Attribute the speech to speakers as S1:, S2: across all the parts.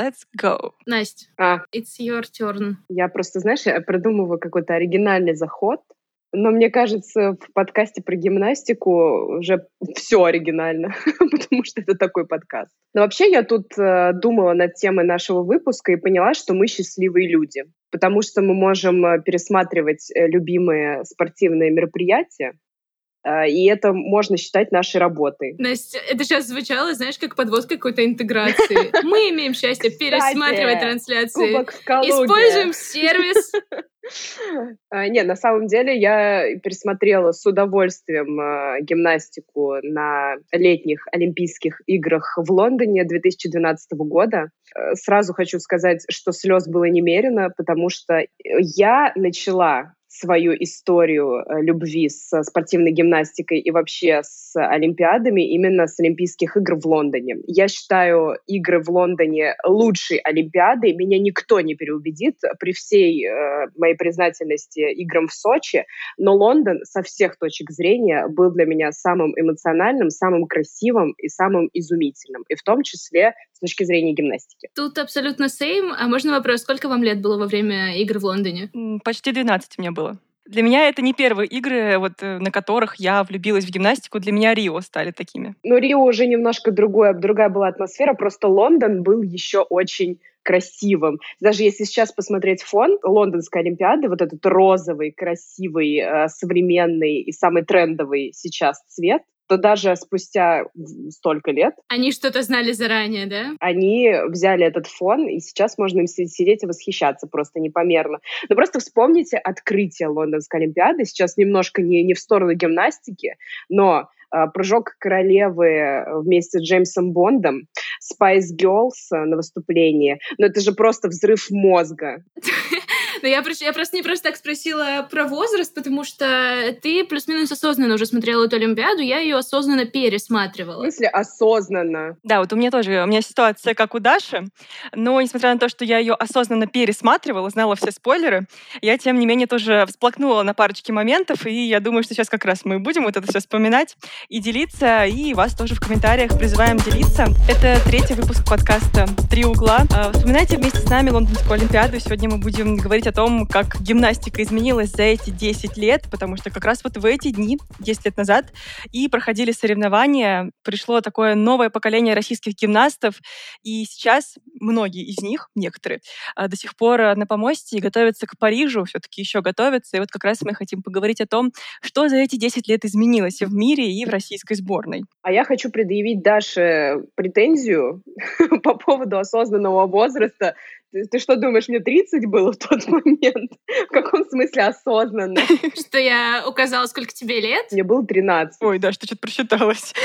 S1: let's go.
S2: Настя,
S3: А,
S2: it's your turn.
S3: я просто, знаешь, я придумываю какой-то оригинальный заход, но мне кажется, в подкасте про гимнастику уже все оригинально, потому что это такой подкаст. Но вообще я тут э, думала над темой нашего выпуска и поняла, что мы счастливые люди, потому что мы можем э, пересматривать э, любимые спортивные мероприятия, и это можно считать нашей работой.
S2: Настя, это сейчас звучало, знаешь, как подводка какой-то интеграции. Мы имеем счастье пересматривать трансляции. Используем сервис.
S3: А, Не, на самом деле я пересмотрела с удовольствием э, гимнастику на летних Олимпийских играх в Лондоне 2012 года. Сразу хочу сказать, что слез было немерено, потому что я начала свою историю э, любви с спортивной гимнастикой и вообще с Олимпиадами именно с Олимпийских игр в Лондоне. Я считаю игры в Лондоне лучшей Олимпиадой. Меня никто не переубедит при всей э, моей признательности играм в Сочи, но Лондон со всех точек зрения был для меня самым эмоциональным, самым красивым и самым изумительным, и в том числе с точки зрения гимнастики.
S2: Тут абсолютно сейм. А можно вопрос, сколько вам лет было во время игр в Лондоне?
S1: Почти 12 мне было. Для меня это не первые игры, вот, э, на которых я влюбилась в гимнастику. Для меня Рио стали такими.
S3: Но Рио уже немножко другое, другая была атмосфера, просто Лондон был еще очень красивым. Даже если сейчас посмотреть фон Лондонской Олимпиады, вот этот розовый, красивый, э, современный и самый трендовый сейчас цвет, то даже спустя столько лет
S2: Они что-то знали заранее, да?
S3: они взяли этот фон, и сейчас можно им си- сидеть и восхищаться просто непомерно. Но просто вспомните открытие Лондонской Олимпиады. Сейчас немножко не, не в сторону гимнастики, но а, прыжок королевы вместе с Джеймсом Бондом, Spice Girls а, на выступлении. Но это же просто взрыв мозга.
S2: Но я, я просто не просто так спросила про возраст, потому что ты плюс-минус осознанно уже смотрела эту Олимпиаду, я ее осознанно
S3: В
S2: пересматривала.
S3: смысле осознанно.
S1: Да, вот у меня тоже, у меня ситуация как у Даши, но несмотря на то, что я ее осознанно пересматривала, знала все спойлеры, я, тем не менее, тоже всплакнула на парочке моментов, и я думаю, что сейчас как раз мы будем вот это все вспоминать и делиться, и вас тоже в комментариях призываем делиться. Это третий выпуск подкаста «Три угла». А, Вспоминайте вместе с нами Лондонскую Олимпиаду. Сегодня мы будем говорить о том, как гимнастика изменилась за эти 10 лет, потому что как раз вот в эти дни, 10 лет назад, и проходили соревнования. Пришло такое новое поколение российских гимнастов, и сейчас многие из них, некоторые, а, до сих пор а, на помосте и готовятся к Парижу, все-таки еще готовятся. И вот как раз мы хотим поговорить о том, что за эти 10 лет изменилось в мире, и в российской сборной.
S3: А я хочу предъявить Даше претензию по поводу осознанного возраста. Ты, ты что думаешь, мне 30 было в тот момент? В каком смысле осознанно?
S2: Что я указала, сколько тебе лет?
S3: Мне было 13.
S1: Ой, да, что что-то просчиталась.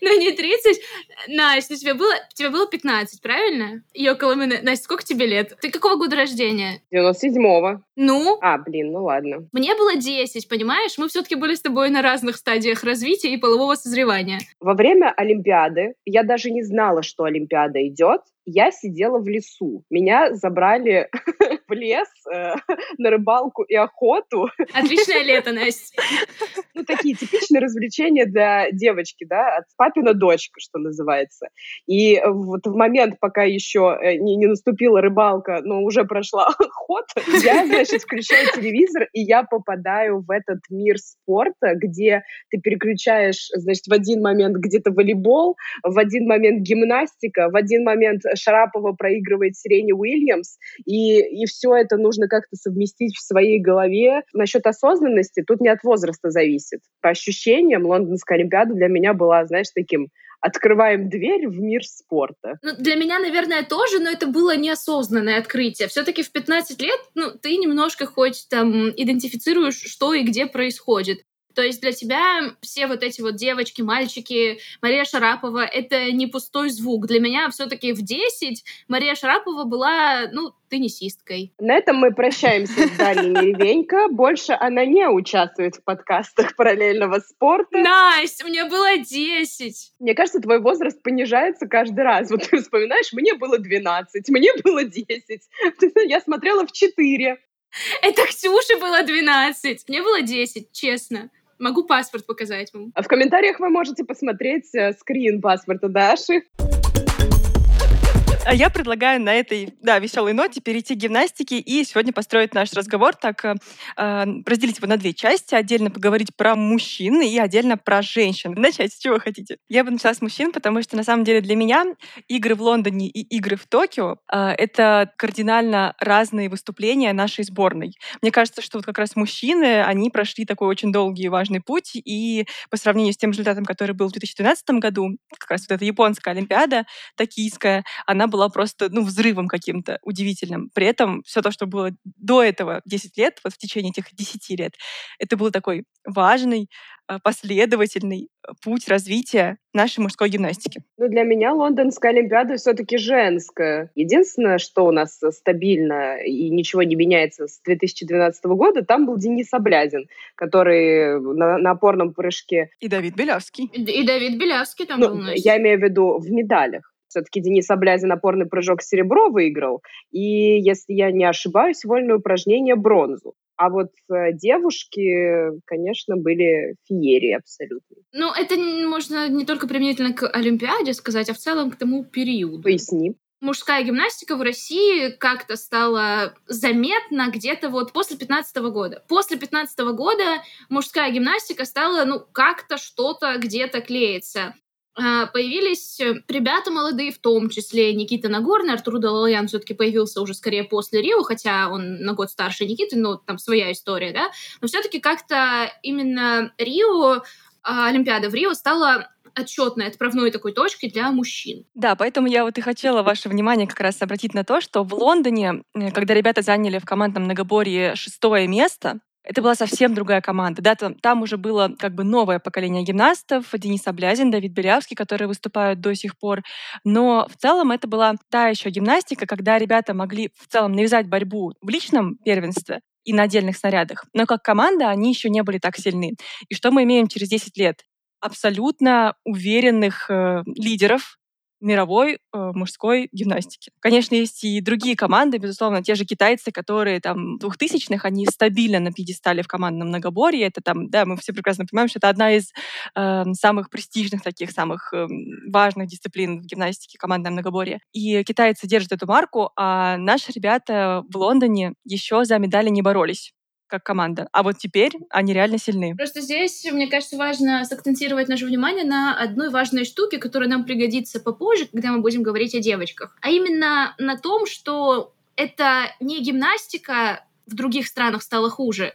S2: Ну, не 30. Настя, тебе было, тебе было 15, правильно? И около меня. Настя, сколько тебе лет? Ты какого года рождения?
S3: 97-го.
S2: Ну,
S3: А, блин, ну ладно.
S2: мне было 10, понимаешь? Мы все-таки были с тобой на разных стадиях развития и полового созревания.
S3: Во время Олимпиады я даже не знала, что Олимпиада идет. Я сидела в лесу. Меня забрали в лес э, на рыбалку и охоту.
S2: Отличное лето, Настя.
S3: Ну, такие типичные развлечения для девочки, да, от папина дочка, что называется. И вот в момент, пока еще э, не, не наступила рыбалка, но уже прошла охота, я, значит, включаю телевизор, и я попадаю в этот мир спорта, где ты переключаешь, значит, в один момент где-то волейбол, в один момент гимнастика, в один момент Шарапова проигрывает Сирене Уильямс, и, и все это нужно как-то совместить в своей голове. Насчет осознанности тут не от возраста зависит. По ощущениям, Лондонская Олимпиада для меня была, знаешь, таким открываем дверь в мир спорта.
S2: Ну, для меня, наверное, тоже, но это было неосознанное открытие. Все-таки в 15 лет, ну, ты немножко хоть там идентифицируешь, что и где происходит. То есть для тебя все вот эти вот девочки, мальчики, Мария Шарапова — это не пустой звук. Для меня все-таки в 10 Мария Шарапова была, ну, теннисисткой.
S3: На этом мы прощаемся с Дарьей Неревенько. Больше она не участвует в подкастах параллельного спорта.
S2: Настя, мне было 10.
S3: Мне кажется, твой возраст понижается каждый раз. Вот ты вспоминаешь, мне было 12, мне было 10. Я смотрела в 4.
S2: Это Ксюше было 12. Мне было 10, честно. Могу паспорт показать вам.
S3: А в комментариях вы можете посмотреть э, скрин паспорта Даши.
S1: А я предлагаю на этой, да, веселой ноте перейти к гимнастике и сегодня построить наш разговор так, э, э, разделить его на две части, отдельно поговорить про мужчин и отдельно про женщин. Начать с чего хотите? Я бы начала с мужчин, потому что на самом деле для меня игры в Лондоне и игры в Токио э, это кардинально разные выступления нашей сборной. Мне кажется, что вот как раз мужчины, они прошли такой очень долгий и важный путь, и по сравнению с тем результатом, который был в 2012 году, как раз вот эта японская Олимпиада токийская, она была просто ну, взрывом каким-то удивительным. При этом все то, что было до этого 10 лет, вот в течение этих 10 лет, это был такой важный, а, последовательный э, путь развития нашей мужской гимнастики.
S3: Ну, для меня Лондонская Олимпиада все-таки женская. Единственное, что у нас стабильно и ничего не меняется с 2012 года, там был Денис Облязин, который на, на опорном прыжке...
S1: И Давид Белявский.
S2: И, и Давид Белявский там ну, был.
S3: Я имею в виду в медалях. Все-таки Денис Облязин опорный прыжок серебро выиграл. И, если я не ошибаюсь, вольное упражнение бронзу. А вот э, девушки, конечно, были феерии абсолютно.
S2: Ну, это можно не только применительно к Олимпиаде сказать, а в целом к тому периоду.
S3: Поясни
S2: мужская гимнастика в России как-то стала заметна где-то вот после 15 года. После 15 года мужская гимнастика стала, ну, как-то что-то где-то клеиться. А, появились э, ребята молодые, в том числе Никита Нагорный, Артур Далаян все-таки появился уже скорее после Рио, хотя он на год старше Никиты, но там своя история, да, но все-таки как-то именно Рио, а, Олимпиада в Рио стала отчетной отправной такой точкой для мужчин.
S1: Да, поэтому я вот и хотела ваше внимание как раз обратить на то, что в Лондоне, э, когда ребята заняли в командном многоборье шестое место, это была совсем другая команда. Да, там, там уже было как бы новое поколение гимнастов, Денис Облязин, Давид Белявский, которые выступают до сих пор. Но в целом это была та еще гимнастика, когда ребята могли в целом навязать борьбу в личном первенстве, и на отдельных снарядах. Но как команда они еще не были так сильны. И что мы имеем через 10 лет? Абсолютно уверенных э, лидеров, мировой э, мужской гимнастики. Конечно, есть и другие команды, безусловно, те же китайцы, которые там двухтысячных, они стабильно на пьедестале в командном многоборье. Это там, да, мы все прекрасно понимаем, что это одна из э, самых престижных таких, самых э, важных дисциплин в гимнастике командное многоборье. И китайцы держат эту марку, а наши ребята в Лондоне еще за медали не боролись как команда. А вот теперь они реально сильны.
S2: Просто здесь, мне кажется, важно сакцентировать наше внимание на одной важной штуке, которая нам пригодится попозже, когда мы будем говорить о девочках. А именно на том, что это не гимнастика в других странах стала хуже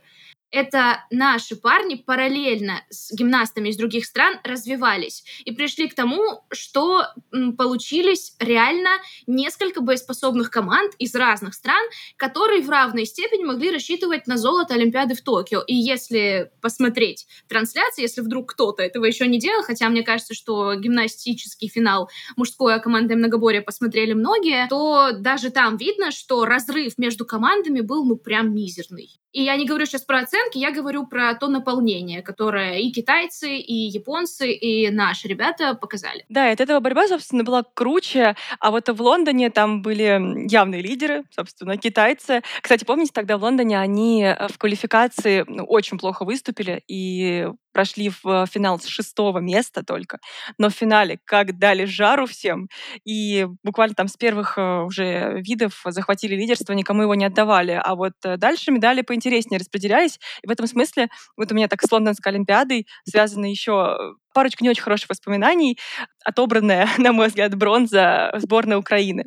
S2: это наши парни параллельно с гимнастами из других стран развивались и пришли к тому, что получились реально несколько боеспособных команд из разных стран, которые в равной степени могли рассчитывать на золото Олимпиады в Токио. И если посмотреть трансляции, если вдруг кто-то этого еще не делал, хотя мне кажется, что гимнастический финал мужское командное многоборье посмотрели многие, то даже там видно, что разрыв между командами был ну прям мизерный. И я не говорю сейчас про оценки, я говорю про то наполнение, которое и китайцы, и японцы, и наши ребята показали.
S1: Да, и от этого борьба, собственно, была круче. А вот в Лондоне там были явные лидеры, собственно, китайцы. Кстати, помните, тогда в Лондоне они э, в квалификации ну, очень плохо выступили, и прошли в финал с шестого места только, но в финале как дали жару всем, и буквально там с первых э, уже видов захватили лидерство, никому его не отдавали, а вот э, дальше медали поинтереснее распределялись, и в этом смысле вот у меня так с Лондонской Олимпиадой связаны еще э, парочка не очень хороших воспоминаний, отобранная, на мой взгляд, бронза сборной Украины.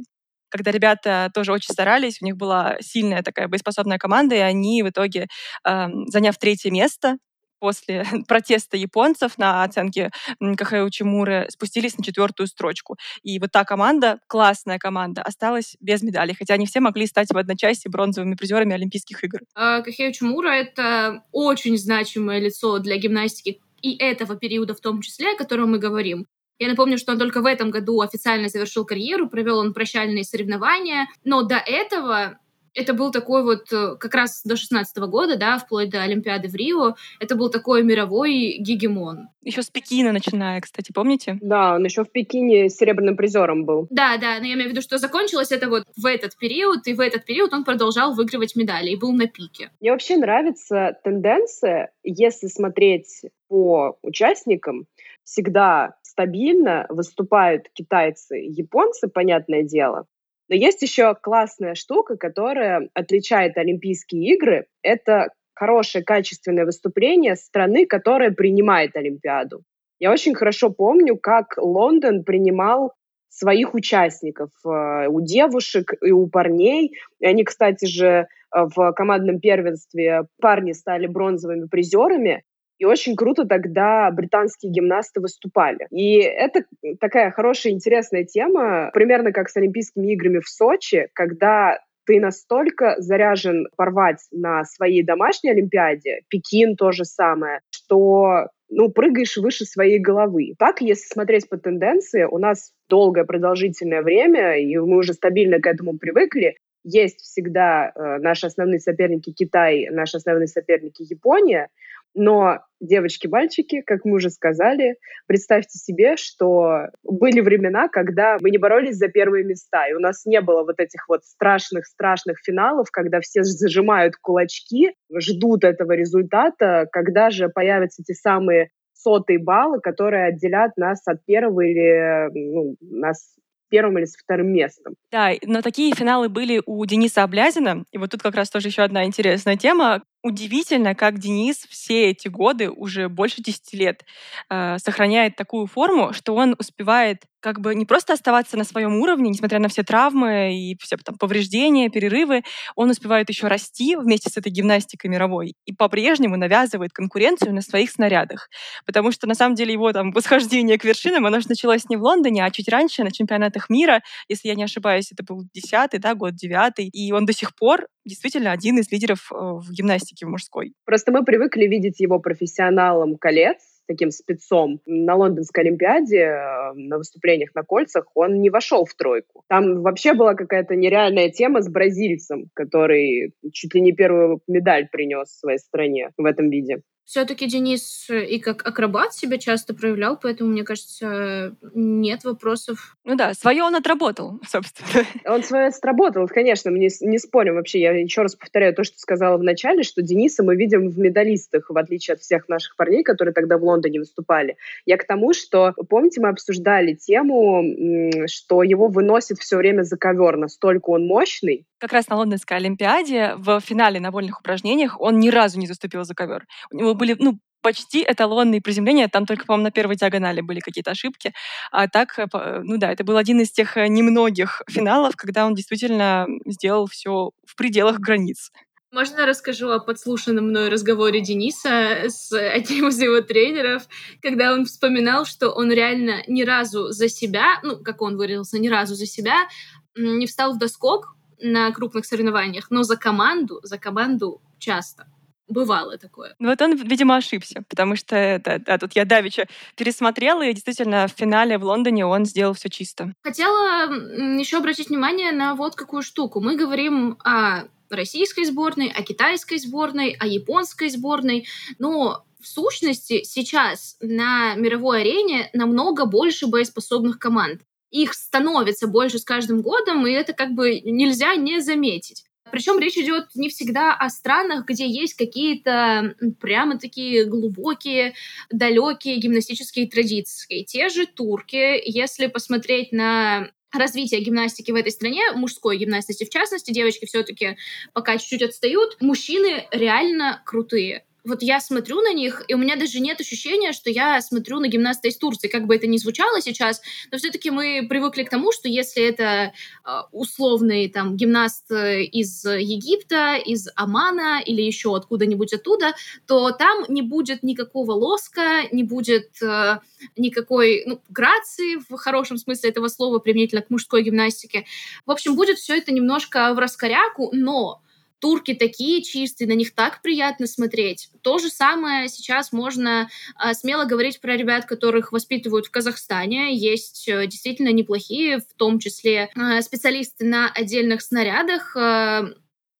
S1: Когда ребята тоже очень старались, у них была сильная такая боеспособная команда, и они в итоге, э, заняв третье место, после протеста японцев на оценке Кахэ Учимуры спустились на четвертую строчку. И вот та команда, классная команда, осталась без медалей, хотя они все могли стать в одночасье бронзовыми призерами Олимпийских игр.
S2: А, Кахэ Учимура — это очень значимое лицо для гимнастики и этого периода в том числе, о котором мы говорим. Я напомню, что он только в этом году официально завершил карьеру, провел он прощальные соревнования, но до этого это был такой вот э, как раз до 16 года, да, вплоть до Олимпиады в Рио, это был такой мировой гегемон.
S1: Еще с Пекина начиная, кстати, помните?
S3: Да, он еще в Пекине серебряным призером был.
S2: Да, да, но я имею в виду, что закончилось это вот в этот период, и в этот период он продолжал выигрывать медали и был на пике.
S3: Мне вообще нравится тенденция, если смотреть по участникам, всегда стабильно выступают китайцы и японцы, понятное дело. Но есть еще классная штука, которая отличает Олимпийские игры. Это хорошее, качественное выступление страны, которая принимает Олимпиаду. Я очень хорошо помню, как Лондон принимал своих участников э, у девушек и у парней. И они, кстати же, э, в командном первенстве парни стали бронзовыми призерами. И очень круто тогда британские гимнасты выступали. И это такая хорошая, интересная тема, примерно как с Олимпийскими играми в Сочи, когда ты настолько заряжен порвать на своей домашней Олимпиаде, Пекин то же самое, что ну, прыгаешь выше своей головы. Так, если смотреть по тенденции, у нас долгое продолжительное время, и мы уже стабильно к этому привыкли, есть всегда э, наши основные соперники Китай, наши основные соперники Япония, но, девочки-мальчики, как мы уже сказали, представьте себе, что были времена, когда мы не боролись за первые места, и у нас не было вот этих вот страшных-страшных финалов, когда все зажимают кулачки, ждут этого результата, когда же появятся те самые сотые баллы, которые отделят нас от первого или ну, нас первым или с вторым местом.
S1: Да, но такие финалы были у Дениса Облязина. И вот тут как раз тоже еще одна интересная тема. Удивительно, как Денис все эти годы, уже больше 10 лет, э, сохраняет такую форму, что он успевает как бы не просто оставаться на своем уровне, несмотря на все травмы и все там, повреждения, перерывы, он успевает еще расти вместе с этой гимнастикой мировой и по-прежнему навязывает конкуренцию на своих снарядах. Потому что на самом деле его там восхождение к вершинам, оно же началось не в Лондоне, а чуть раньше, на чемпионатах мира. Если я не ошибаюсь, это был десятый, да, год девятый. И он до сих пор действительно один из лидеров э, в гимнастике в мужской.
S3: Просто мы привыкли видеть его профессионалом колец, таким спецом. На Лондонской Олимпиаде, э, на выступлениях на кольцах, он не вошел в тройку. Там вообще была какая-то нереальная тема с бразильцем, который чуть ли не первую медаль принес своей стране в этом виде.
S2: Все-таки Денис и как акробат себя часто проявлял, поэтому, мне кажется, нет вопросов.
S1: Ну да, свое он отработал, собственно.
S3: Он свое отработал, конечно, мы не, не спорим вообще. Я еще раз повторяю то, что сказала в начале, что Дениса мы видим в медалистах, в отличие от всех наших парней, которые тогда в Лондоне выступали. Я к тому, что, помните, мы обсуждали тему, что его выносит все время за ковер, настолько он мощный,
S1: как раз на Лондонской Олимпиаде в финале на вольных упражнениях он ни разу не заступил за ковер. У него были, ну, почти эталонные приземления. Там только, по-моему, на первой диагонали были какие-то ошибки. А так, э, ну да, это был один из тех э, немногих финалов, когда он действительно сделал все в пределах границ.
S2: Можно расскажу о подслушанном мной разговоре Дениса с одним из его тренеров, когда он вспоминал, что он реально ни разу за себя, ну, как он выразился, ни разу за себя не встал в доскок, на крупных соревнованиях, но за команду, за команду часто. Бывало такое.
S1: Ну вот он, видимо, ошибся, потому что это, да, тут я Давича пересмотрела, и действительно в финале в Лондоне он сделал все чисто.
S2: Хотела еще обратить внимание на вот какую штуку. Мы говорим о российской сборной, о китайской сборной, о японской сборной, но в сущности сейчас на мировой арене намного больше боеспособных команд их становится больше с каждым годом, и это как бы нельзя не заметить. Причем речь идет не всегда о странах, где есть какие-то прямо такие глубокие, далекие гимнастические традиции. Те же турки, если посмотреть на развитие гимнастики в этой стране, мужской гимнастики в частности, девочки все-таки пока чуть-чуть отстают, мужчины реально крутые вот я смотрю на них, и у меня даже нет ощущения, что я смотрю на гимнаста из Турции, как бы это ни звучало сейчас, но все-таки мы привыкли к тому, что если это э, условный там гимнаст э, из Египта, из Омана или еще откуда-нибудь оттуда, то там не будет никакого лоска, не будет э, никакой ну, грации в хорошем смысле этого слова применительно к мужской гимнастике. В общем, будет все это немножко в раскоряку, но турки такие чистые, на них так приятно смотреть. То же самое сейчас можно э, смело говорить про ребят, которых воспитывают в Казахстане. Есть э, действительно неплохие, в том числе э, специалисты на отдельных снарядах. Э,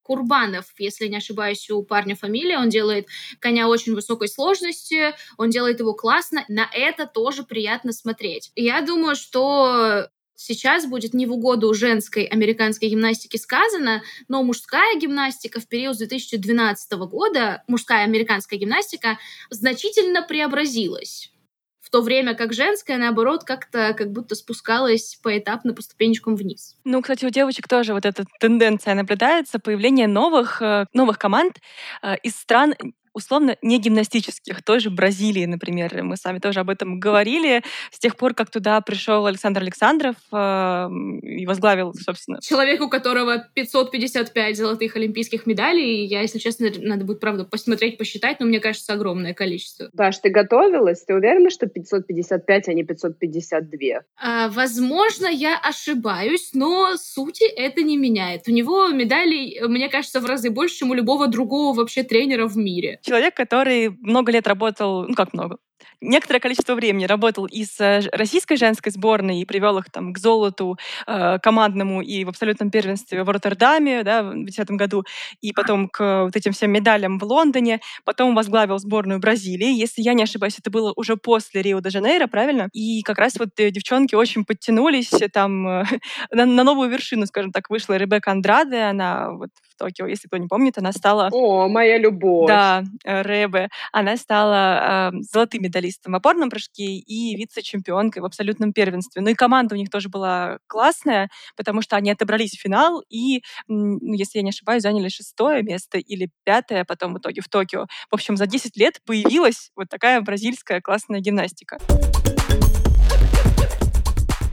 S2: Курбанов, если не ошибаюсь, у парня фамилия, он делает коня очень высокой сложности, он делает его классно, на это тоже приятно смотреть. Я думаю, что сейчас будет не в угоду женской американской гимнастике сказано, но мужская гимнастика в период с 2012 года, мужская американская гимнастика, значительно преобразилась. В то время как женская, наоборот, как-то как будто спускалась поэтапно по ступенечкам вниз.
S1: Ну, кстати, у девочек тоже вот эта тенденция наблюдается, появление новых, э, новых команд э, из стран условно не гимнастических, той же Бразилии, например. Мы с вами тоже об этом говорили. С тех пор, как туда пришел Александр Александров э, и возглавил, собственно...
S2: Человек, у которого 555 золотых олимпийских медалей. Я, если честно, надо будет, правда, посмотреть, посчитать, но мне кажется, огромное количество.
S3: Даш, ты готовилась? Ты уверена, что 555, а не 552?
S2: А, возможно, я ошибаюсь, но сути это не меняет. У него медалей, мне кажется, в разы больше, чем у любого другого вообще тренера в мире
S1: человек, который много лет работал, ну как много, некоторое количество времени работал и с э, российской женской сборной и привел их там к золоту э, командному и в абсолютном первенстве в Роттердаме да, в 2010 году, и потом к вот этим всем медалям в Лондоне, потом возглавил сборную Бразилии. Если я не ошибаюсь, это было уже после Рио-де-Жанейро, правильно? И как раз вот э, девчонки очень подтянулись, там э, на, на новую вершину, скажем так, вышла Ребекка Андраде, она вот Токио, если кто не помнит, она стала...
S3: О, моя любовь!
S1: Да, Ребе. Она стала э, золотым медалистом в опорном прыжке и вице-чемпионкой в абсолютном первенстве. Ну и команда у них тоже была классная, потому что они отобрались в финал и, ну, если я не ошибаюсь, заняли шестое место или пятое потом в итоге в Токио. В общем, за 10 лет появилась вот такая бразильская классная гимнастика.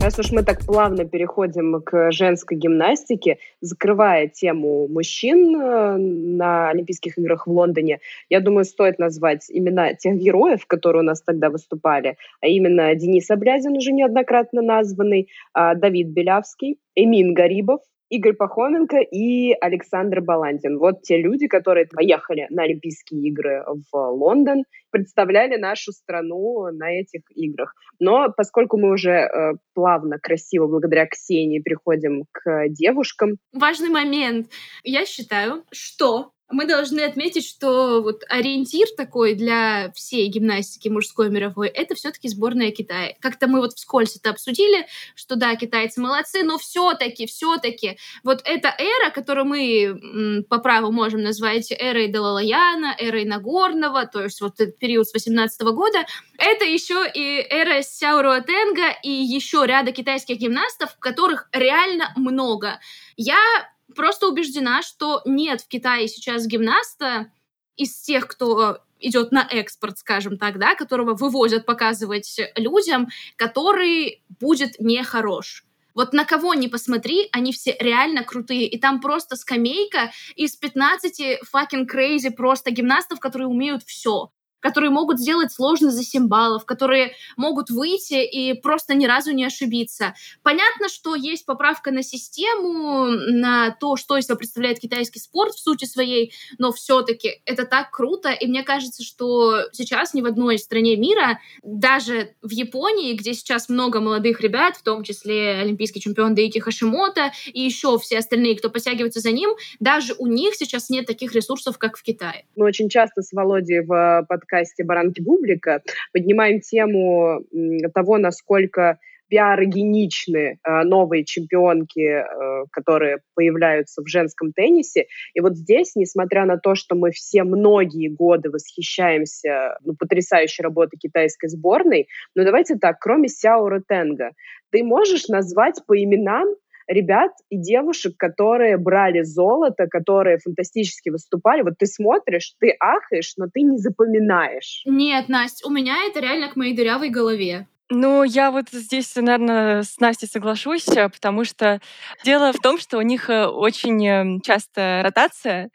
S3: Раз уж мы так плавно переходим к женской гимнастике, закрывая тему мужчин э, на Олимпийских играх в Лондоне, я думаю, стоит назвать имена тех героев, которые у нас тогда выступали, а именно Денис Облязин, уже неоднократно названный, а, Давид Белявский, Эмин Гарибов, Игорь Пахоменко и Александр Баландин. Вот те люди, которые поехали на Олимпийские игры в Лондон, представляли нашу страну на этих играх. Но поскольку мы уже э, плавно, красиво, благодаря Ксении, переходим к девушкам.
S2: Важный момент. Я считаю, что мы должны отметить, что вот ориентир такой для всей гимнастики мужской мировой — это все таки сборная Китая. Как-то мы вот вскользь это обсудили, что да, китайцы молодцы, но все таки все таки вот эта эра, которую мы по праву можем назвать эрой Далалаяна, эрой Нагорного, то есть вот этот период с 18 года, это еще и эра Сяо Тенга и еще ряда китайских гимнастов, которых реально много. Я просто убеждена, что нет в Китае сейчас гимнаста из тех, кто идет на экспорт, скажем так, да, которого вывозят показывать людям, который будет нехорош. Вот на кого не посмотри, они все реально крутые. И там просто скамейка из 15 fucking crazy просто гимнастов, которые умеют все которые могут сделать сложно за 7 баллов, которые могут выйти и просто ни разу не ошибиться. Понятно, что есть поправка на систему, на то, что из себя представляет китайский спорт в сути своей, но все-таки это так круто, и мне кажется, что сейчас ни в одной стране мира, даже в Японии, где сейчас много молодых ребят, в том числе олимпийский чемпион Дейки Хашимото и еще все остальные, кто посягивается за ним, даже у них сейчас нет таких ресурсов, как в Китае.
S3: Мы очень часто с Володей в подкасте «Баранки Бублика» поднимаем тему того, насколько пиарогеничны э, новые чемпионки, э, которые появляются в женском теннисе. И вот здесь, несмотря на то, что мы все многие годы восхищаемся ну, потрясающей работой китайской сборной, но давайте так, кроме Сяо Ротенга, ты можешь назвать по именам ребят и девушек, которые брали золото, которые фантастически выступали. Вот ты смотришь, ты ахаешь, но ты не запоминаешь.
S2: Нет, Настя, у меня это реально к моей дырявой голове.
S1: Ну, я вот здесь, наверное, с Настей соглашусь, э, потому что дело в том, что у них э, очень эм, часто ротация,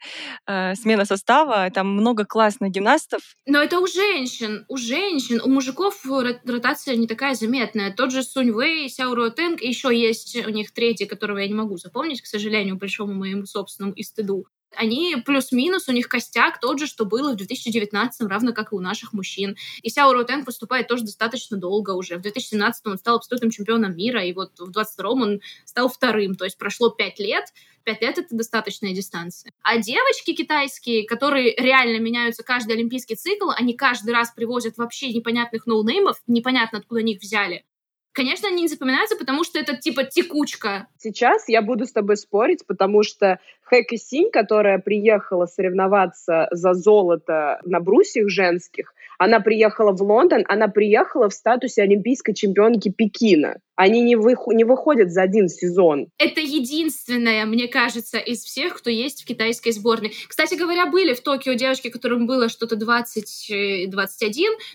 S1: э, смена состава, там много классных гимнастов.
S2: Но это у женщин, у женщин, у мужиков ротация не такая заметная. Тот же Сунь Вэй, Сяо Ро Тэнг, еще есть у них третий, которого я не могу запомнить, к сожалению, большому моему собственному и стыду они плюс-минус, у них костяк тот же, что было в 2019, равно как и у наших мужчин. И Сяо Роутенг выступает тоже достаточно долго уже. В 2017 он стал абсолютным чемпионом мира, и вот в 22 он стал вторым. То есть прошло пять лет, пять лет — это достаточная дистанция. А девочки китайские, которые реально меняются каждый олимпийский цикл, они каждый раз привозят вообще непонятных ноунеймов, непонятно, откуда они их взяли. Конечно, они не запоминаются, потому что это типа текучка.
S3: Сейчас я буду с тобой спорить, потому что Хэк Синь, которая приехала соревноваться за золото на брусьях женских, Она приехала в Лондон, она приехала в статусе олимпийской чемпионки Пекина. Они не, вы, не выходят за один сезон.
S2: Это единственная, мне кажется, из всех, кто есть в китайской сборной. Кстати говоря, были в Токио девочки, которым было что-то 20-21,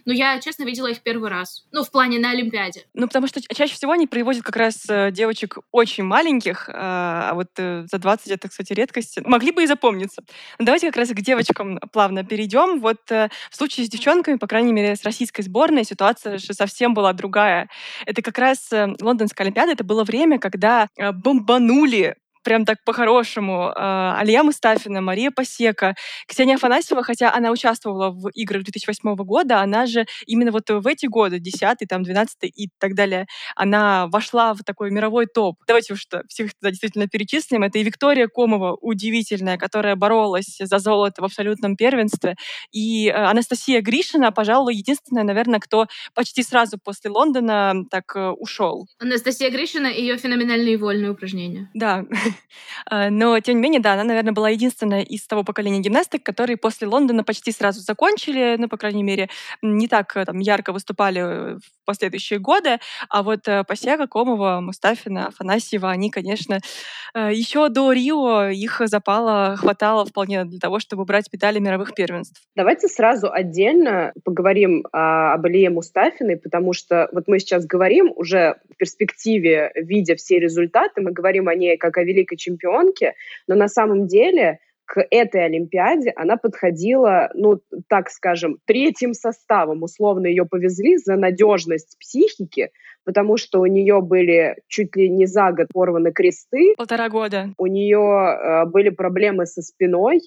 S2: но я, честно, видела их первый раз. Ну, в плане на Олимпиаде.
S1: Ну, потому что чаще всего они привозят как раз э, девочек очень маленьких, а, а вот э, за 20 это, кстати, редкость. Могли бы и запомниться. Давайте как раз к девочкам плавно перейдем. Вот э, в случае с девчонками, по крайней мере, с российской сборной, ситуация же совсем была другая. Это как раз Лондонская Олимпиада, это было время, когда бомбанули прям так по-хорошему. А, Алия Мустафина, Мария Посека, Ксения Афанасьева, хотя она участвовала в играх 2008 года, она же именно вот в эти годы, 10 там, 12 и так далее, она вошла в такой мировой топ. Давайте уж всех туда действительно перечислим. Это и Виктория Комова, удивительная, которая боролась за золото в абсолютном первенстве, и э, Анастасия Гришина, пожалуй, единственная, наверное, кто почти сразу после Лондона так э, ушел.
S2: Анастасия Гришина и ее феноменальные вольные упражнения.
S1: Да, но, тем не менее, да, она, наверное, была единственная из того поколения гимнасток, которые после Лондона почти сразу закончили, ну, по крайней мере, не так э, там, ярко выступали э, в последующие годы. А вот э, Посяга, Комова, Мустафина, Афанасьева, они, конечно, еще до Рио их запала хватало вполне для того, чтобы брать медали мировых первенств.
S3: Давайте сразу отдельно поговорим а, об Илье Мустафиной, потому что вот мы сейчас говорим уже в перспективе, видя все результаты, мы говорим о ней как о великой чемпионке, но на самом деле к этой Олимпиаде она подходила, ну, так скажем, третьим составом. Условно ее повезли за надежность психики, потому что у нее были чуть ли не за год порваны кресты.
S1: Полтора года.
S3: У нее э, были проблемы со спиной.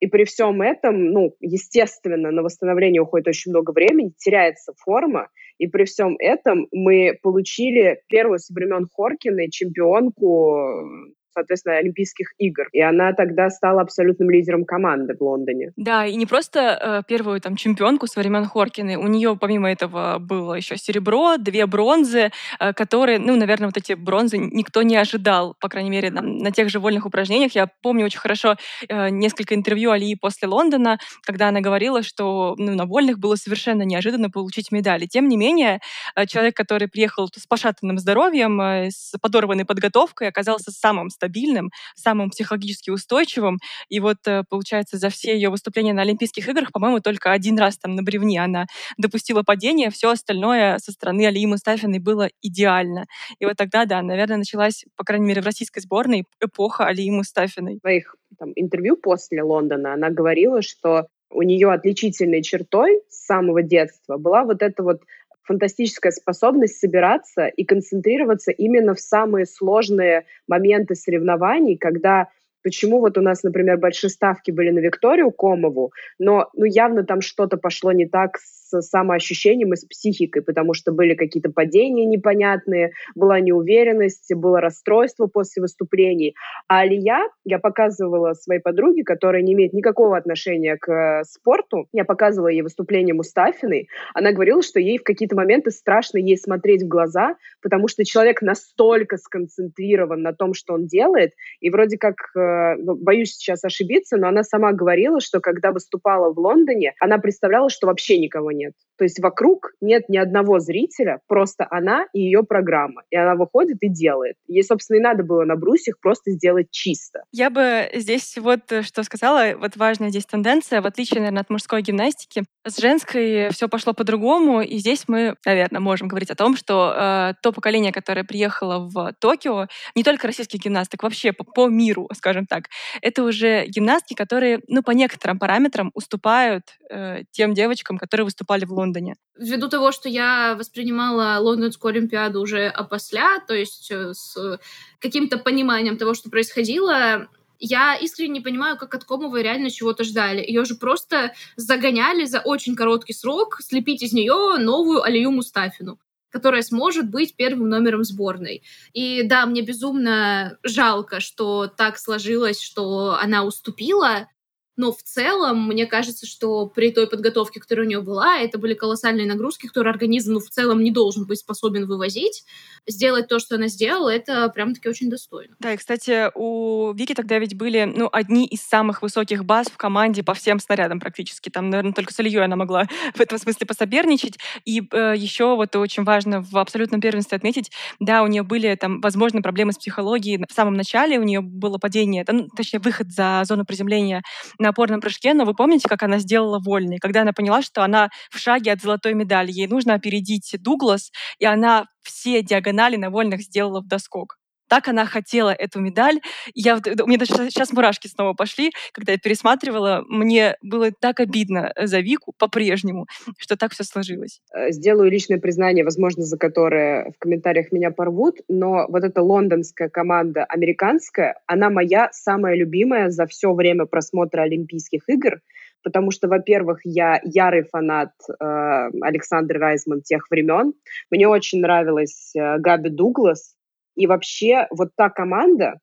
S3: И при всем этом, ну, естественно, на восстановление уходит очень много времени, теряется форма. И при всем этом мы получили первую со времен Хоркиной чемпионку соответственно, Олимпийских игр. И она тогда стала абсолютным лидером команды в Лондоне.
S1: Да, и не просто э, первую там чемпионку с времен Хоркины. У нее, помимо этого, было еще серебро, две бронзы, э, которые, ну, наверное, вот эти бронзы никто не ожидал, по крайней мере, там, на тех же вольных упражнениях. Я помню очень хорошо э, несколько интервью Алии после Лондона, когда она говорила, что ну, на вольных было совершенно неожиданно получить медали. Тем не менее, э, человек, который приехал с пошатанным здоровьем, э, с подорванной подготовкой, оказался самым стабильным, самым психологически устойчивым. И вот, э, получается, за все ее выступления на Олимпийских играх, по-моему, только один раз там на бревне она допустила падение, все остальное со стороны Алии Мустафиной было идеально. И вот тогда, да, наверное, началась, по крайней мере, в российской сборной эпоха Алии Мустафиной.
S3: В своих там, интервью после Лондона она говорила, что у нее отличительной чертой с самого детства была вот эта вот фантастическая способность собираться и концентрироваться именно в самые сложные моменты соревнований, когда почему вот у нас, например, большие ставки были на Викторию Комову, но ну, явно там что-то пошло не так с самоощущением и с психикой, потому что были какие-то падения непонятные, была неуверенность, было расстройство после выступлений. А Алия, я показывала своей подруге, которая не имеет никакого отношения к э, спорту, я показывала ей выступление Мустафиной, она говорила, что ей в какие-то моменты страшно ей смотреть в глаза, потому что человек настолько сконцентрирован на том, что он делает, и вроде как э, боюсь сейчас ошибиться, но она сама говорила, что когда выступала в Лондоне, она представляла, что вообще никого нет. То есть вокруг нет ни одного зрителя, просто она и ее программа. И она выходит и делает. Ей, собственно, и надо было на брусьях просто сделать чисто.
S1: Я бы здесь вот э, что сказала, вот важная здесь тенденция, в отличие, наверное, от мужской гимнастики, с женской все пошло по-другому, и здесь мы, наверное, можем говорить о том, что э, то поколение, которое приехало в Токио, не только российских гимнасток, вообще по, по миру, скажем так, это уже гимнастки, которые, ну, по некоторым параметрам уступают э, тем девочкам, которые выступали в Лондоне Лондоне?
S2: Ввиду того, что я воспринимала Лондонскую Олимпиаду уже опосля, то есть э, с каким-то пониманием того, что происходило, я искренне не понимаю, как от Комовой реально чего-то ждали. Ее же просто загоняли за очень короткий срок слепить из нее новую Алию Мустафину которая сможет быть первым номером сборной. И да, мне безумно жалко, что так сложилось, что она уступила, Но в целом, мне кажется, что при той подготовке, которая у нее была, это были колоссальные нагрузки, которые организм ну, в целом не должен быть способен вывозить. Сделать то, что она сделала, это прям-таки очень достойно.
S1: Да, и, кстати, у Вики тогда ведь были ну, одни из самых высоких баз в команде по всем снарядам практически. Там, наверное, только с Ильей она могла в этом смысле посоперничать. И э, еще вот очень важно в абсолютном первенстве отметить, да, у нее были там, возможно, проблемы с психологией. В самом начале у нее было падение, ну, точнее, выход за зону приземления на опорном прыжке, но вы помните, как она сделала вольный, когда она поняла, что она в шаге от золотой медали, ей нужно опередить Дуглас, и она все диагонали на вольных сделала в доскок так она хотела эту медаль. Я, у меня даже сейчас мурашки снова пошли, когда я пересматривала. Мне было так обидно за Вику по-прежнему, что так все сложилось.
S3: Э, сделаю личное признание, возможно, за которое в комментариях меня порвут, но вот эта лондонская команда американская, она моя самая любимая за все время просмотра Олимпийских игр, потому что, во-первых, я ярый фанат э, Александры Райзман тех времен. Мне очень нравилась э, Габи Дуглас, и вообще вот та команда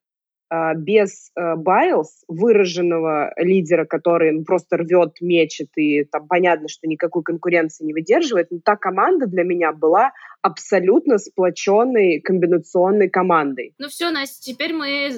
S3: э, без э, Байлз, выраженного лидера, который ну, просто рвет, мечет, и там понятно, что никакой конкуренции не выдерживает, но та команда для меня была абсолютно сплоченной комбинационной командой.
S2: Ну все, Настя, теперь мы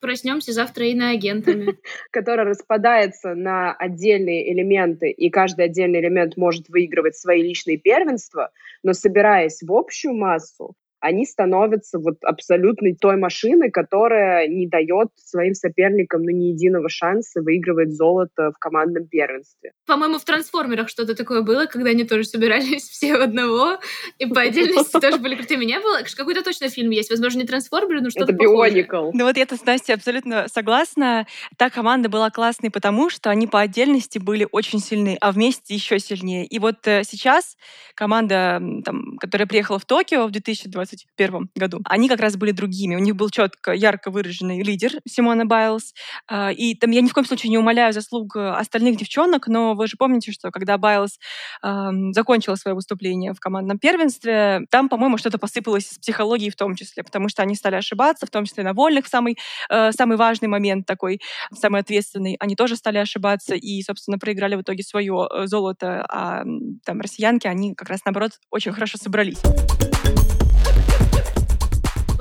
S2: проснемся завтра и на агентами.
S3: Которая распадается на отдельные элементы, и каждый отдельный элемент может выигрывать свои личные первенства, но собираясь в общую массу, они становятся вот абсолютной той машиной, которая не дает своим соперникам ну, ни единого шанса выигрывать золото в командном первенстве.
S2: По-моему, в «Трансформерах» что-то такое было, когда они тоже собирались все в одного, и по отдельности тоже были крутыми. Не было? Какой-то точно фильм есть, возможно, не «Трансформеры», но что-то
S3: Это «Бионикл».
S1: Ну вот я с Настей абсолютно согласна. Та команда была классной потому, что они по отдельности были очень сильны, а вместе еще сильнее. И вот э, сейчас команда, там, которая приехала в Токио в 2020 2021 году, они как раз были другими. У них был четко, ярко выраженный лидер Симона Байлз. А, и там я ни в коем случае не умоляю заслуг э, остальных девчонок, но вы же помните, что когда Байлз закончила свое выступление в командном первенстве, там, по-моему, что-то посыпалось с психологией в том числе, потому что они стали ошибаться, в том числе на вольных самый, э, самый важный момент такой, самый ответственный. Они тоже стали ошибаться и, собственно, проиграли в итоге свое э, золото, а там россиянки, они как раз, наоборот, очень хорошо собрались.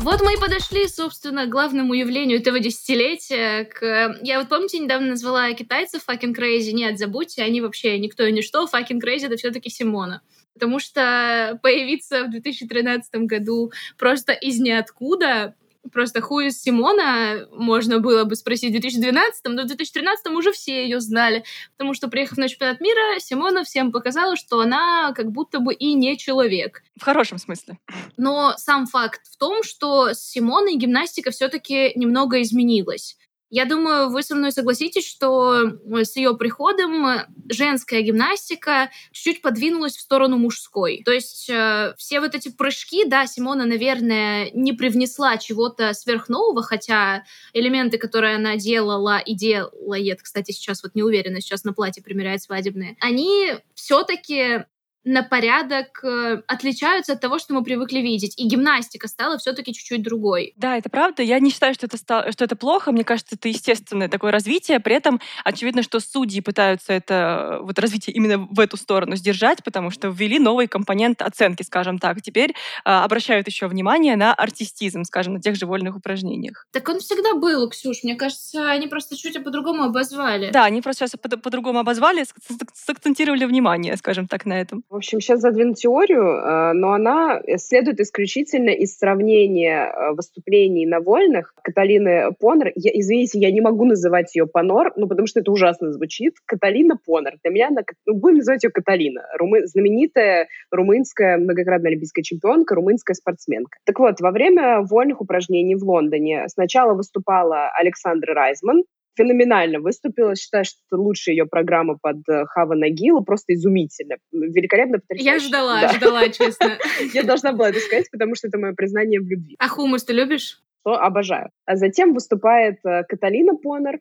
S2: Вот мы и подошли, собственно, к главному явлению этого десятилетия. К... Я вот, помните, недавно назвала китайцев fucking crazy? Нет, забудьте, они вообще никто и ничто. Fucking crazy — это все таки Симона. Потому что появиться в 2013 году просто из ниоткуда Просто хую Симона можно было бы спросить в 2012, но в 2013 уже все ее знали, потому что, приехав на чемпионат мира, Симона всем показала, что она как будто бы и не человек.
S1: В хорошем смысле.
S2: Но сам факт в том, что с Симоной гимнастика все-таки немного изменилась. Я думаю, вы со мной согласитесь, что э, с ее приходом э, женская гимнастика чуть-чуть подвинулась в сторону мужской. То есть э, все вот эти прыжки, да, Симона, наверное, не привнесла чего-то сверхнового, хотя элементы, которые она делала и делает, кстати, сейчас вот не уверена, сейчас на платье примеряет свадебные, они все-таки на порядок э, отличаются от того, что мы привыкли видеть. И гимнастика стала все-таки чуть-чуть другой.
S1: Да, это правда. Я не считаю, что это, стало, что это плохо. Мне кажется, это естественное такое развитие. При этом очевидно, что судьи пытаются это вот развитие именно в эту сторону сдержать, потому что ввели новый компонент оценки, скажем так. Теперь э, обращают еще внимание на артистизм, скажем, на тех же вольных упражнениях.
S2: Так он всегда был, Ксюш. Мне кажется, они просто чуть по-другому обозвали.
S1: Да, они просто сейчас по-другому обозвали, сакцентировали внимание, скажем так, на этом.
S3: В общем, сейчас задвину теорию, э, но она следует исключительно из сравнения э, выступлений на вольных Каталины Понер. Я, извините, я не могу называть ее Понор, ну, потому что это ужасно звучит. Каталина Понер. Для меня она, ну, будем называть ее Каталина. Румы, знаменитая румынская многократная олимпийская чемпионка, румынская спортсменка. Так вот, во время вольных упражнений в Лондоне сначала выступала Александра Райзман, феноменально выступила. Считаю, что лучшая ее программа под э, Хава Нагилу. Просто изумительно. Великолепно
S2: потрясающе. Я ждала, да. ждала, честно.
S3: Я должна была это сказать, потому что это мое признание в любви.
S2: А хумус ты любишь?
S3: Что обожаю. А затем выступает э, Каталина Понер,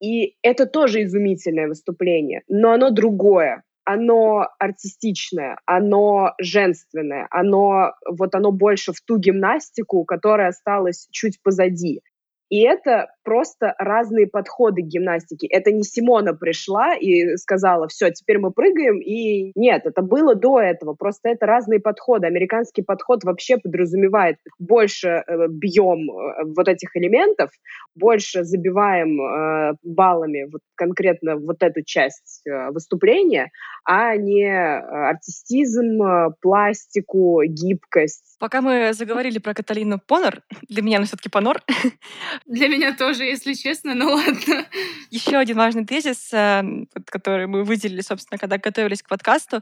S3: и это тоже изумительное выступление, но оно другое оно артистичное, оно женственное, оно вот оно больше в ту гимнастику, которая осталась чуть позади. И это просто разные подходы к гимнастике. Это не Симона пришла и сказала, все, теперь мы прыгаем, и нет, это было до этого, просто это разные подходы. Американский подход вообще подразумевает больше э, бьем э, вот этих элементов, больше забиваем э, баллами вот конкретно вот эту часть выступления, а не артистизм, пластику, гибкость.
S1: Пока мы заговорили про Каталину Понор, для меня она все-таки Понор.
S2: Для меня тоже, если честно, ну ладно.
S1: Еще один важный тезис, эм, который мы выделили, собственно, когда готовились к подкасту,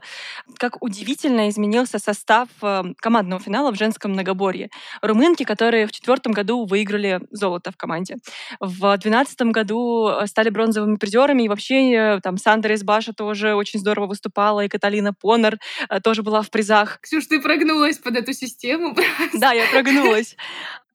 S1: как удивительно изменился состав эм, командного финала в женском многоборье. Румынки, которые в четвертом году выиграли золото в команде. В двенадцатом году э, стали бронзовыми призерами, и вообще э, там Сандра Избаша тоже очень здорово выступала, и Каталина Понор э, тоже была в призах.
S2: Ксюш, ты прогнулась под эту систему.
S1: Да, я прогнулась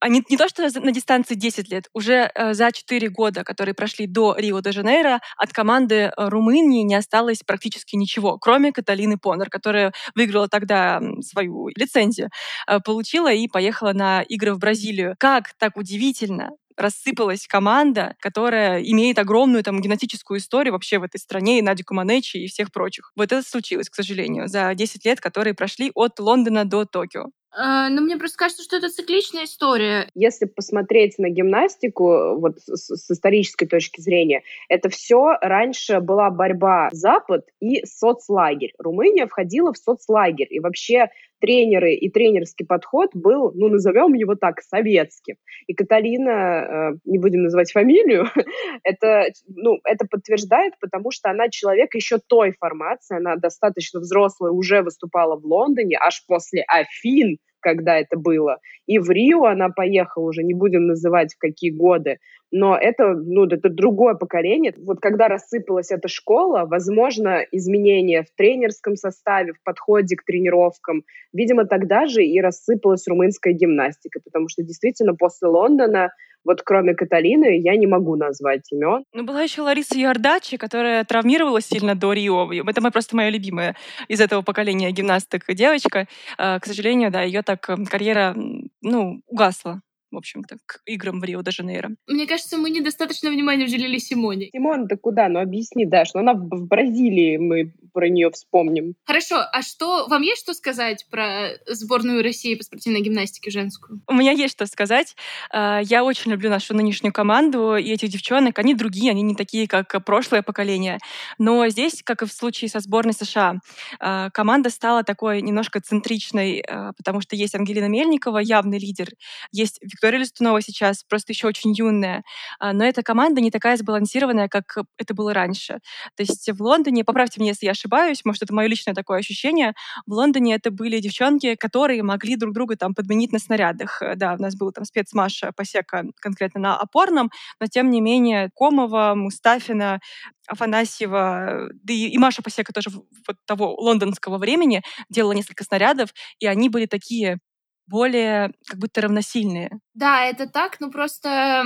S1: а не, не то, что на дистанции 10 лет, уже э, за 4 года, которые прошли до Рио-де-Жанейро, от команды э, Румынии не осталось практически ничего, кроме Каталины Понер, которая выиграла тогда свою лицензию, э, получила и поехала на игры в Бразилию. Как так удивительно рассыпалась команда, которая имеет огромную там генетическую историю вообще в этой стране, и Надю Куманечи, и всех прочих. Вот это случилось, к сожалению, за 10 лет, которые прошли от Лондона до Токио.
S2: А, ну, мне просто кажется, что это цикличная история.
S3: Если посмотреть на гимнастику, вот с, с исторической точки зрения, это все раньше была борьба Запад и соцлагерь. Румыния входила в соцлагерь, и вообще тренеры и тренерский подход был, ну, назовем его так, советским. И Каталина, э, не будем называть фамилию, это, ну, это подтверждает, потому что она человек еще той формации, она достаточно взрослая, уже выступала в Лондоне, аж после Афин, когда это было. И в Рио она поехала уже, не будем называть в какие годы, но это, ну, это другое поколение. Вот когда рассыпалась эта школа, возможно, изменения в тренерском составе, в подходе к тренировкам, видимо, тогда же и рассыпалась румынская гимнастика, потому что действительно после Лондона вот кроме Каталины я не могу назвать имен.
S1: Ну, была еще Лариса Йордачи, которая травмировалась сильно до Рио. Это просто моя любимая из этого поколения гимнасток девочка. А, к сожалению, да, ее так карьера, ну, угасла в общем-то, к играм в Рио-де-Жанейро.
S2: Мне кажется, мы недостаточно внимания уделили Симоне.
S3: Симон, да куда? Ну объясни, Даш, ну она в Бразилии, мы про нее вспомним.
S2: Хорошо, а что, вам есть что сказать про сборную России по спортивной гимнастике женскую?
S1: У меня есть что сказать. А, я очень люблю нашу нынешнюю команду и этих девчонок. Они другие, они не такие, как прошлое поколение. Но здесь, как и в случае со сборной США, а, команда стала такой немножко центричной, а, потому что есть Ангелина Мельникова, явный лидер, есть Виктория Листунова сейчас, просто еще очень юная. Но эта команда не такая сбалансированная, как это было раньше. То есть в Лондоне, поправьте меня, если я ошибаюсь, может, это мое личное такое ощущение, в Лондоне это были девчонки, которые могли друг друга там подменить на снарядах. Э, да, у нас был там спецмаш Посека конкретно на опорном, но тем не менее Комова, Мустафина, Афанасьева, да и, и Маша Посека тоже вот того лондонского времени делала несколько снарядов, и они были такие более как будто равносильные.
S2: Да, это так, но просто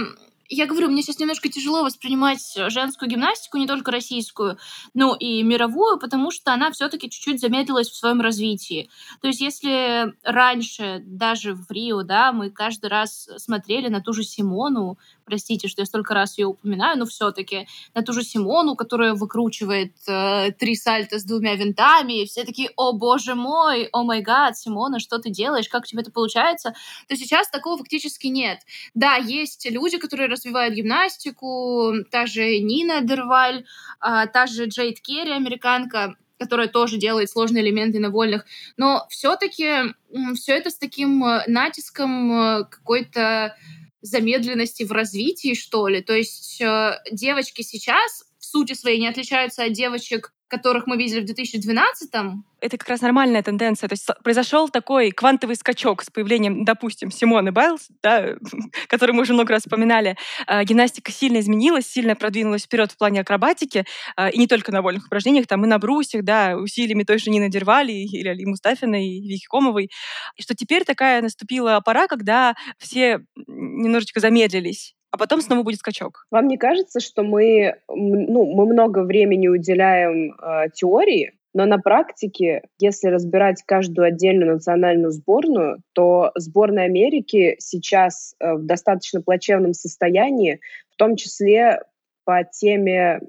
S2: я говорю, мне сейчас немножко тяжело воспринимать женскую гимнастику, не только российскую, но и мировую, потому что она все-таки чуть-чуть замедлилась в своем развитии. То есть если раньше, даже в Рио, да, мы каждый раз смотрели на ту же Симону, простите, что я столько раз ее упоминаю, но все-таки на ту же Симону, которая выкручивает э, три сальта с двумя винтами, и все такие, о боже мой, о май гад, Симона, что ты делаешь, как у тебя это получается, то сейчас такого фактически нет. Да, есть люди, которые развивают гимнастику, та же Нина Дерваль, э, та же Джейд Керри, американка, которая тоже делает сложные элементы на вольных, но все-таки все это с таким э, натиском э, какой-то замедленности в развитии, что ли. То есть э, девочки сейчас в сути своей не отличаются от девочек которых мы видели в 2012-м.
S1: Это как раз нормальная тенденция. То есть произошел такой квантовый скачок с появлением, допустим, Симоны Байлз, да, который мы уже много раз вспоминали. А, гимнастика сильно изменилась, сильно продвинулась вперед в плане акробатики, а, и не только на вольных упражнениях, там и на брусьях, да, усилиями той же Нины Дервали или Али Мустафиной, и Вики Комовой. И что теперь такая наступила пора, когда все немножечко замедлились а потом снова будет скачок.
S3: Вам не кажется, что мы, ну, мы много времени уделяем э, теории, Но на практике, если разбирать каждую отдельную национальную сборную, то сборная Америки сейчас э, в достаточно плачевном состоянии, в том числе по теме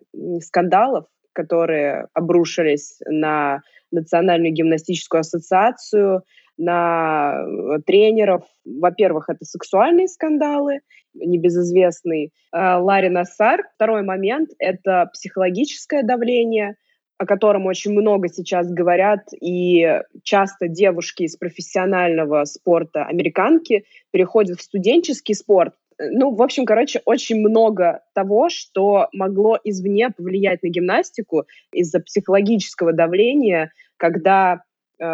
S3: скандалов, которые обрушились на Национальную гимнастическую ассоциацию, на э, тренеров. Во-первых, это сексуальные скандалы, небезызвестный э, Ларри Нассар. Второй момент — это психологическое давление, о котором очень много сейчас говорят, и часто девушки из профессионального спорта, американки, переходят в студенческий спорт. Ну, в общем, короче, очень много того, что могло извне повлиять на гимнастику из-за психологического давления, когда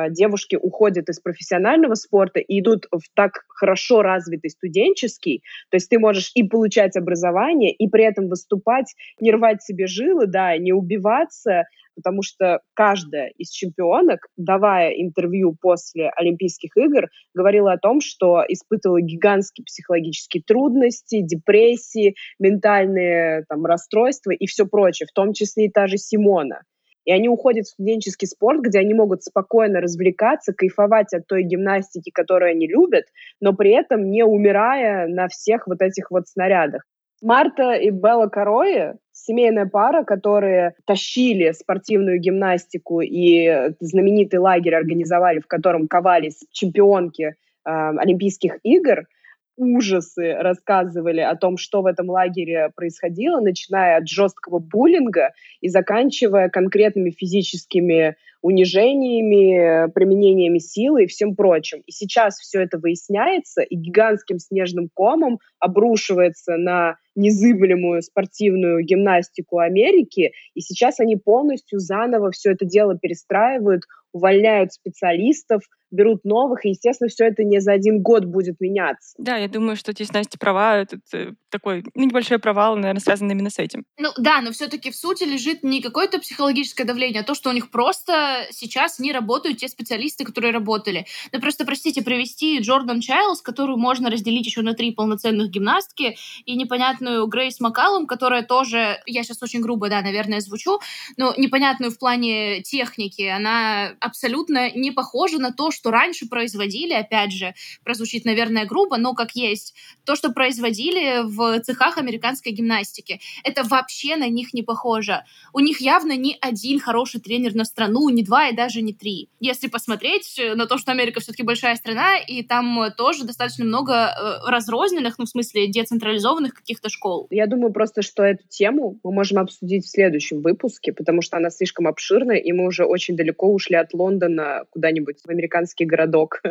S3: девушки уходят из профессионального спорта и идут в так хорошо развитый студенческий, то есть ты можешь и получать образование, и при этом выступать, не рвать себе жилы, да, не убиваться, потому что каждая из чемпионок, давая интервью после Олимпийских игр, говорила о том, что испытывала гигантские психологические трудности, депрессии, ментальные там, расстройства и все прочее, в том числе и та же Симона. И они уходят в студенческий спорт, где они могут спокойно развлекаться, кайфовать от той гимнастики, которую они любят, но при этом не умирая на всех вот этих вот снарядах. Марта и Белла Корои семейная пара, которые тащили спортивную гимнастику и знаменитый лагерь организовали, в котором ковались чемпионки э, Олимпийских игр – ужасы рассказывали о том, что в этом лагере происходило, начиная от жесткого буллинга и заканчивая конкретными физическими унижениями, применениями силы и всем прочим. И сейчас все это выясняется и гигантским снежным комом обрушивается на незыблемую спортивную гимнастику Америки, и сейчас они полностью заново все это дело перестраивают, увольняют специалистов, берут новых, и, естественно, все это не за один год будет меняться.
S1: Да, я думаю, что здесь Настя права, это э, такой ну, небольшой провал, наверное, связан именно с этим.
S2: Ну да, но все-таки в сути лежит не какое-то психологическое давление, а то, что у них просто сейчас не работают те специалисты, которые работали. Ну просто, простите, привести Джордан Чайлз, которую можно разделить еще на три полноценных гимнастки, и непонятную Грейс Макалум, которая тоже, я сейчас очень грубо, да, наверное, звучу, но непонятную в плане техники, она абсолютно не похожа на то, что раньше производили, опять же, прозвучит, наверное, грубо, но как есть, то, что производили в цехах американской гимнастики. Это вообще на них не похоже. У них явно не один хороший тренер на страну, не два и даже не три. Если посмотреть на то, что Америка все-таки большая страна, и там тоже достаточно много э, разрозненных, ну, в смысле, децентрализованных каких-то школ.
S3: Я думаю просто, что эту тему мы можем обсудить в следующем выпуске, потому что она слишком обширная, и мы уже очень далеко ушли от Лондона куда-нибудь в американский городок,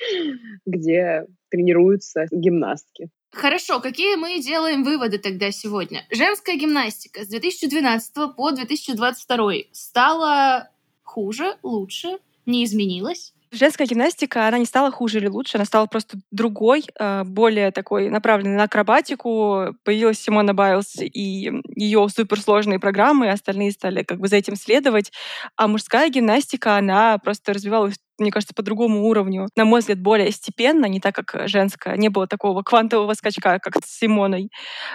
S3: где тренируются гимнастки.
S2: Хорошо, какие мы делаем выводы тогда сегодня? Женская гимнастика с 2012 по 2022 стала хуже, лучше, не изменилась?
S1: Женская гимнастика, она не стала хуже или лучше, она стала просто другой, а, более такой направленной на акробатику. Появилась Симона Байлз и ее суперсложные программы, остальные стали как бы за этим следовать. А мужская гимнастика, она просто развивалась мне кажется, по другому уровню. На мой взгляд, более степенно, не так, как женская. Не было такого квантового скачка, как с Симоной.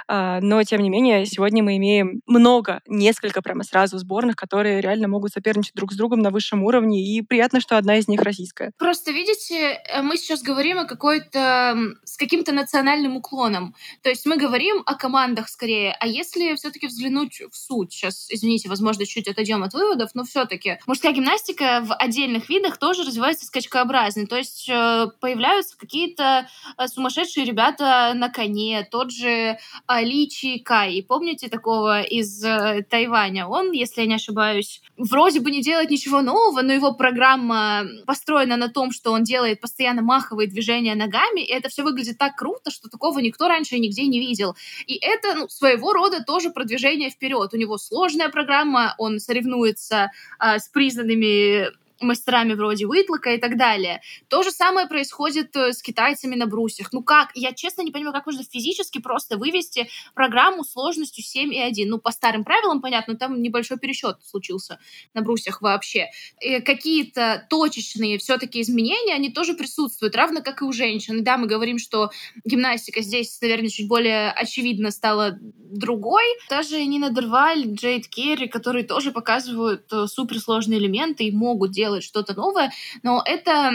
S1: А, но, тем не менее, сегодня мы имеем много, несколько прямо сразу сборных, которые реально могут соперничать друг с другом на высшем уровне. И приятно, что одна из них российская.
S2: Просто, видите, э, мы сейчас говорим о какой-то... с каким-то национальным уклоном. То есть мы говорим о командах скорее. А если все-таки взглянуть в суть, сейчас, извините, возможно, чуть отойдем от выводов, но все-таки мужская гимнастика в отдельных видах тоже развивается скачкообразно. То есть э, появляются какие-то э, сумасшедшие ребята на коне, тот же Личи Кай. Помните такого из э, Тайваня? Он, если я не ошибаюсь, вроде бы не делает ничего нового, но его программа построена на том, что он делает постоянно маховые движения ногами, и это все выглядит так круто, что такого никто раньше нигде не видел. И это ну, своего рода тоже продвижение вперед. У него сложная программа, он соревнуется а, с признанными мастерами вроде Уитлока и так далее. То же самое происходит э, с китайцами на брусьях. Ну как? Я честно не понимаю, как можно физически просто вывести программу сложностью 7,1. Ну, по старым правилам, понятно, там небольшой пересчет случился на брусьях вообще. И какие-то точечные все-таки изменения, они тоже присутствуют, равно как и у женщин. да, мы говорим, что гимнастика здесь, наверное, чуть более очевидно стала другой. Даже Нина Дерваль, Джейд Керри, которые тоже показывают э, суперсложные элементы и могут делать что-то новое, но это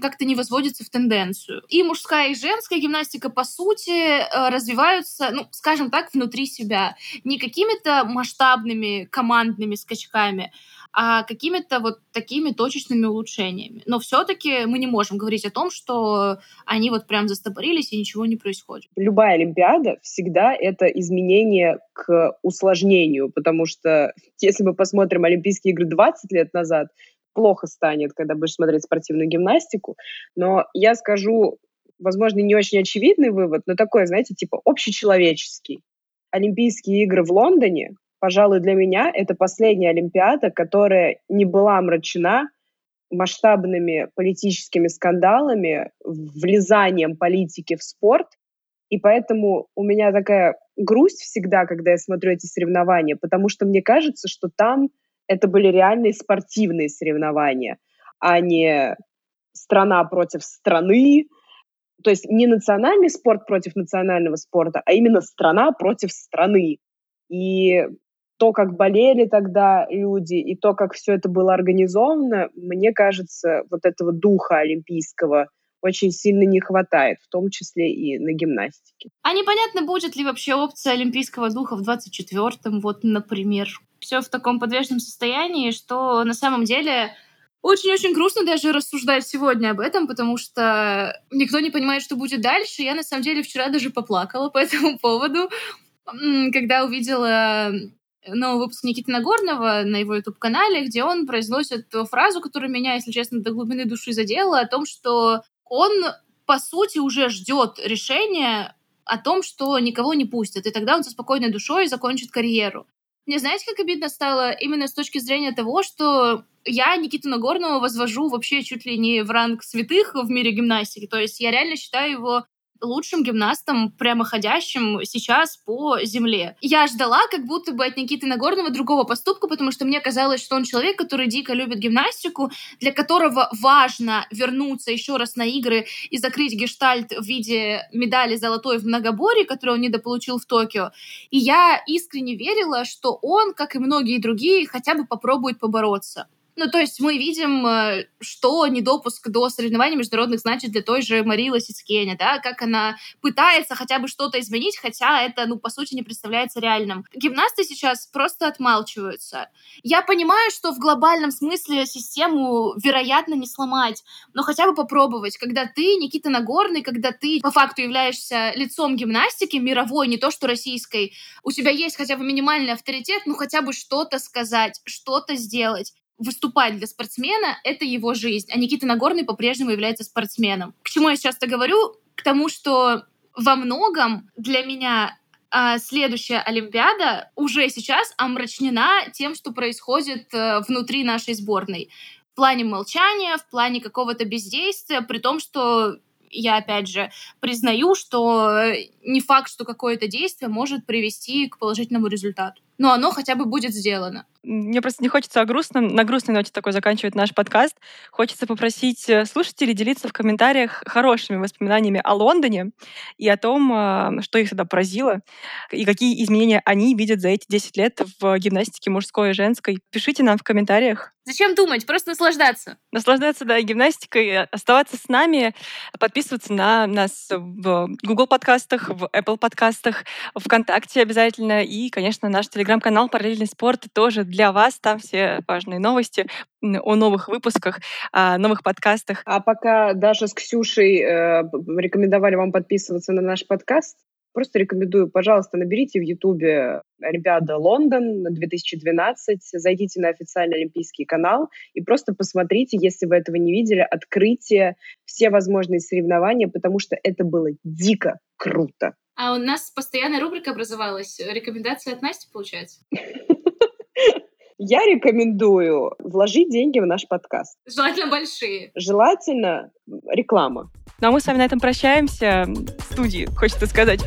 S2: как-то не возводится в тенденцию. И мужская, и женская гимнастика, по сути, э, развиваются, ну, скажем так, внутри себя. Не какими-то масштабными командными скачками, а какими-то вот такими точечными улучшениями. Но все-таки мы не можем говорить о том, что они вот прям застопорились и ничего не происходит.
S3: Любая Олимпиада всегда это изменение к усложнению, потому что если мы посмотрим Олимпийские игры 20 лет назад, плохо станет, когда будешь смотреть спортивную гимнастику. Но я скажу, возможно, не очень очевидный вывод, но такой, знаете, типа общечеловеческий. Олимпийские игры в Лондоне пожалуй, для меня это последняя Олимпиада, которая не была омрачена масштабными политическими скандалами, влезанием политики в спорт. И поэтому у меня такая грусть всегда, когда я смотрю эти соревнования, потому что мне кажется, что там это были реальные спортивные соревнования, а не страна против страны, то есть не национальный спорт против национального спорта, а именно страна против страны. И то, как болели тогда люди, и то, как все это было организовано, мне кажется, вот этого духа олимпийского очень сильно не хватает, в том числе и на гимнастике.
S2: А непонятно, будет ли вообще опция олимпийского духа в 24-м, вот, например. Все в таком подвешенном состоянии, что на самом деле очень-очень грустно даже рассуждать сегодня об этом, потому что никто не понимает, что будет дальше. Я, на самом деле, вчера даже поплакала по этому поводу, когда увидела новый выпуск Никиты Нагорного на его YouTube-канале, где он произносит фразу, которая меня, если честно, до глубины души задела, о том, что он, по сути, уже ждет решения о том, что никого не пустят, и тогда он со спокойной душой закончит карьеру. Мне знаете, как обидно стало именно с точки зрения того, что я Никиту Нагорного возвожу вообще чуть ли не в ранг святых в мире гимнастики. То есть я реально считаю его лучшим гимнастом, прямоходящим сейчас по земле. Я ждала как будто бы от Никиты Нагорного другого поступка, потому что мне казалось, что он человек, который дико любит гимнастику, для которого важно вернуться еще раз на игры и закрыть гештальт в виде медали золотой в многоборье, которую он недополучил в Токио. И я искренне верила, что он, как и многие другие, хотя бы попробует побороться. Ну, то есть мы видим, э, что недопуск до соревнований международных значит для той же Марии Лосицкене, да, как она пытается хотя бы что-то изменить, хотя это, ну, по сути, не представляется реальным. Гимнасты сейчас просто отмалчиваются. Я понимаю, что в глобальном смысле систему, вероятно, не сломать, но хотя бы попробовать, когда ты, Никита Нагорный, когда ты по факту являешься лицом гимнастики мировой, не то что российской, у тебя есть хотя бы минимальный авторитет, ну, хотя бы что-то сказать, что-то сделать выступать для спортсмена — это его жизнь, а Никита Нагорный по-прежнему является спортсменом. К чему я сейчас это говорю? К тому, что во многом для меня а, следующая Олимпиада уже сейчас омрачнена тем, что происходит а, внутри нашей сборной. В плане молчания, в плане какого-то бездействия, при том, что я, опять же, признаю, что не факт, что какое-то действие может привести к положительному результату. Но оно хотя бы будет сделано.
S1: Мне просто не хочется о грустном, на грустной ноте такой заканчивать наш подкаст. Хочется попросить э, слушателей делиться в комментариях хорошими воспоминаниями о Лондоне и о том, а, что их тогда поразило, и какие изменения они видят за эти 10 лет в гимнастике мужской и женской. Пишите нам в комментариях.
S2: Зачем думать? Просто наслаждаться.
S1: Наслаждаться, да, гимнастикой, оставаться с нами, подписываться на нас в Google подкастах, в Apple подкастах, ВКонтакте обязательно, и, конечно, наш телеграм-канал «Параллельный спорт» тоже для вас. Там все важные новости о новых выпусках, о новых подкастах.
S3: А пока Даша с Ксюшей э, рекомендовали вам подписываться на наш подкаст, Просто рекомендую, пожалуйста, наберите в Ютубе Олимпиада Лондон 2012, зайдите на официальный олимпийский канал и просто посмотрите, если вы этого не видели, открытие, все возможные соревнования, потому что это было дико круто.
S2: А у нас постоянная рубрика образовалась. Рекомендация от Насти, получается?
S3: Я рекомендую вложить деньги в наш подкаст.
S2: Желательно большие.
S3: Желательно реклама.
S1: Ну а мы с вами на этом прощаемся. В студии, хочется сказать,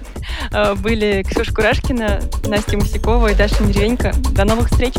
S1: э, были Ксюша Курашкина, Настя Мусякова и Даша Неревенько. До новых встреч!